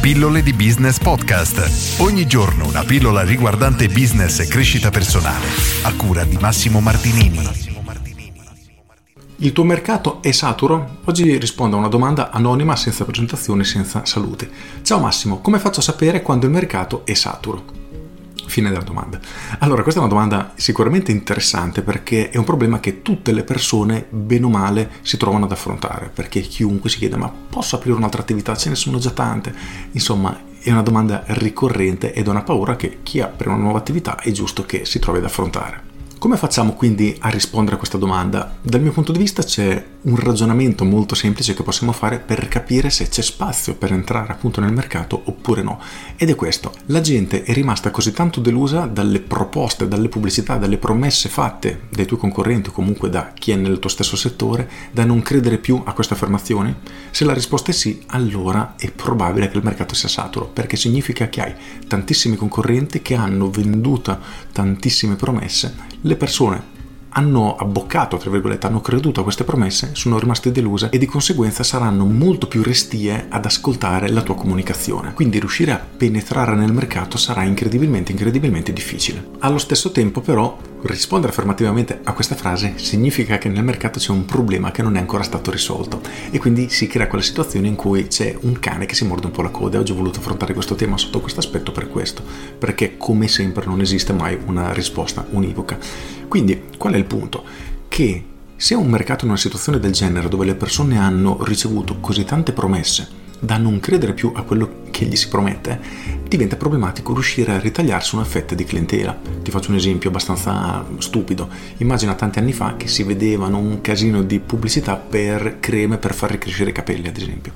Pillole di Business Podcast. Ogni giorno una pillola riguardante business e crescita personale. A cura di Massimo Martinini. Il tuo mercato è saturo? Oggi rispondo a una domanda anonima, senza presentazione, senza salute. Ciao Massimo, come faccio a sapere quando il mercato è saturo? Fine della domanda. Allora, questa è una domanda sicuramente interessante perché è un problema che tutte le persone, bene o male, si trovano ad affrontare. Perché chiunque si chiede: ma posso aprire un'altra attività? Ce ne sono già tante. Insomma, è una domanda ricorrente ed è una paura che chi apre una nuova attività è giusto che si trovi ad affrontare. Come facciamo quindi a rispondere a questa domanda? Dal mio punto di vista c'è un ragionamento molto semplice che possiamo fare per capire se c'è spazio per entrare appunto nel mercato oppure no. Ed è questo. La gente è rimasta così tanto delusa dalle proposte, dalle pubblicità, dalle promesse fatte dai tuoi concorrenti o comunque da chi è nel tuo stesso settore da non credere più a queste affermazioni? Se la risposta è sì, allora è probabile che il mercato sia saturo, perché significa che hai tantissimi concorrenti che hanno venduto tantissime promesse le persone hanno abboccato, tra virgolette, hanno creduto a queste promesse, sono rimaste deluse e di conseguenza saranno molto più restie ad ascoltare la tua comunicazione. Quindi riuscire a penetrare nel mercato sarà incredibilmente, incredibilmente difficile. Allo stesso tempo però rispondere affermativamente a questa frase significa che nel mercato c'è un problema che non è ancora stato risolto e quindi si crea quella situazione in cui c'è un cane che si morde un po' la coda. Oggi ho voluto affrontare questo tema sotto questo aspetto per questo, perché come sempre non esiste mai una risposta univoca. Quindi qual è il punto? Che se un mercato in una situazione del genere dove le persone hanno ricevuto così tante promesse da non credere più a quello che gli si promette, diventa problematico riuscire a ritagliarsi una fetta di clientela. Ti faccio un esempio abbastanza stupido. Immagina tanti anni fa che si vedevano un casino di pubblicità per creme per far ricrescere i capelli, ad esempio.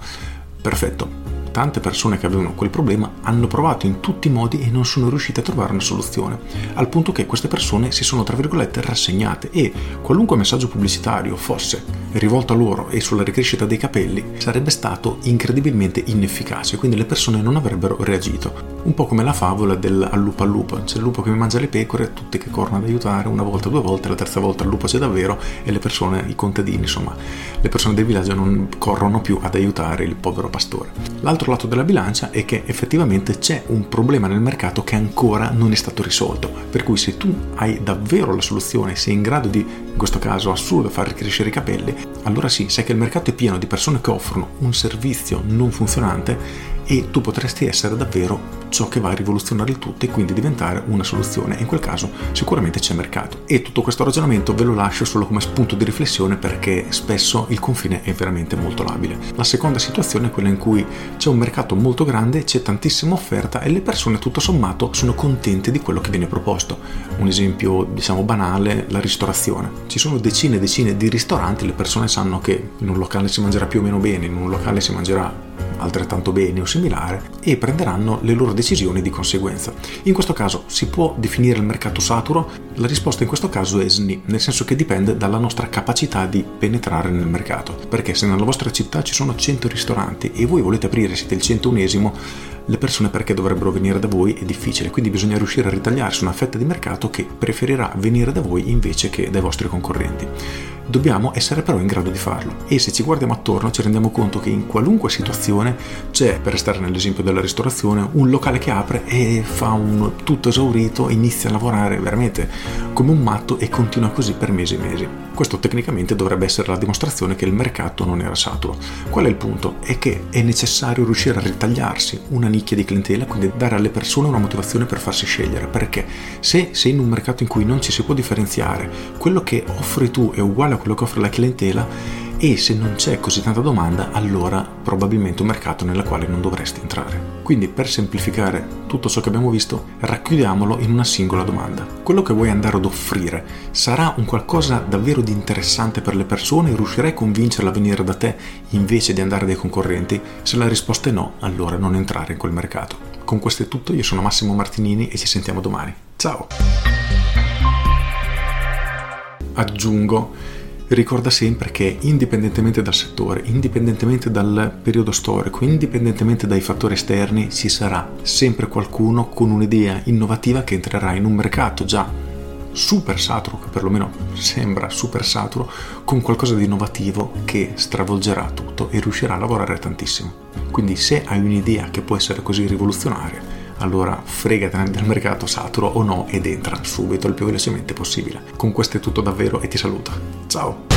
Perfetto, tante persone che avevano quel problema hanno provato in tutti i modi e non sono riuscite a trovare una soluzione, al punto che queste persone si sono tra virgolette rassegnate e qualunque messaggio pubblicitario fosse rivolto a loro e sulla ricrescita dei capelli sarebbe stato incredibilmente inefficace, quindi le persone non avrebbero reagito. Un po' come la favola del al lupo lupo, c'è il lupo che mi mangia le pecore, tutti che corrono ad aiutare, una volta, due volte, la terza volta il lupo c'è davvero e le persone, i contadini, insomma, le persone del villaggio non corrono più ad aiutare il povero pastore. L'altro lato della bilancia è che effettivamente c'è un problema nel mercato che ancora non è stato risolto, per cui se tu hai davvero la soluzione, sei in grado di, in questo caso assurdo, far crescere i capelli, allora sì, sai che il mercato è pieno di persone che offrono un servizio non funzionante e tu potresti essere davvero ciò che va a rivoluzionare il tutto e quindi diventare una soluzione. In quel caso sicuramente c'è mercato. E tutto questo ragionamento ve lo lascio solo come spunto di riflessione perché spesso il confine è veramente molto labile. La seconda situazione è quella in cui c'è un mercato molto grande, c'è tantissima offerta e le persone tutto sommato sono contente di quello che viene proposto. Un esempio diciamo banale, la ristorazione. Ci sono decine e decine di ristoranti, le persone sanno che in un locale si mangerà più o meno bene, in un locale si mangerà altrettanto bene o similare e prenderanno le loro decisioni di conseguenza. In questo caso si può definire il mercato saturo? La risposta in questo caso è SNI, nel senso che dipende dalla nostra capacità di penetrare nel mercato. Perché se nella vostra città ci sono 100 ristoranti e voi volete aprire, siete il 101esimo, le persone perché dovrebbero venire da voi è difficile, quindi bisogna riuscire a ritagliarsi una fetta di mercato che preferirà venire da voi invece che dai vostri concorrenti. Dobbiamo essere però in grado di farlo e se ci guardiamo attorno ci rendiamo conto che in qualunque situazione c'è, per restare nell'esempio della ristorazione, un locale che apre e fa un tutto esaurito, inizia a lavorare veramente come un matto e continua così per mesi e mesi. Questo tecnicamente dovrebbe essere la dimostrazione che il mercato non era saturo. Qual è il punto? È che è necessario riuscire a ritagliarsi una nicchia di clientela, quindi dare alle persone una motivazione per farsi scegliere, perché se sei in un mercato in cui non ci si può differenziare, quello che offri tu è uguale a quello che offre la clientela, e se non c'è così tanta domanda, allora probabilmente un mercato nel quale non dovresti entrare. Quindi per semplificare tutto ciò che abbiamo visto, racchiudiamolo in una singola domanda. Quello che vuoi andare ad offrire sarà un qualcosa davvero di interessante per le persone? Riuscirai a convincerle a venire da te invece di andare dai concorrenti? Se la risposta è no, allora non entrare in quel mercato. Con questo è tutto, io sono Massimo Martinini e ci sentiamo domani. Ciao! Aggiungo ricorda sempre che indipendentemente dal settore, indipendentemente dal periodo storico, indipendentemente dai fattori esterni, ci sarà sempre qualcuno con un'idea innovativa che entrerà in un mercato già super saturo, che perlomeno sembra super saturo, con qualcosa di innovativo che stravolgerà tutto e riuscirà a lavorare tantissimo. Quindi se hai un'idea che può essere così rivoluzionaria, allora fregatene del mercato saturo o no ed entra subito il più velocemente possibile. Con questo è tutto davvero e ti saluto. Ciao!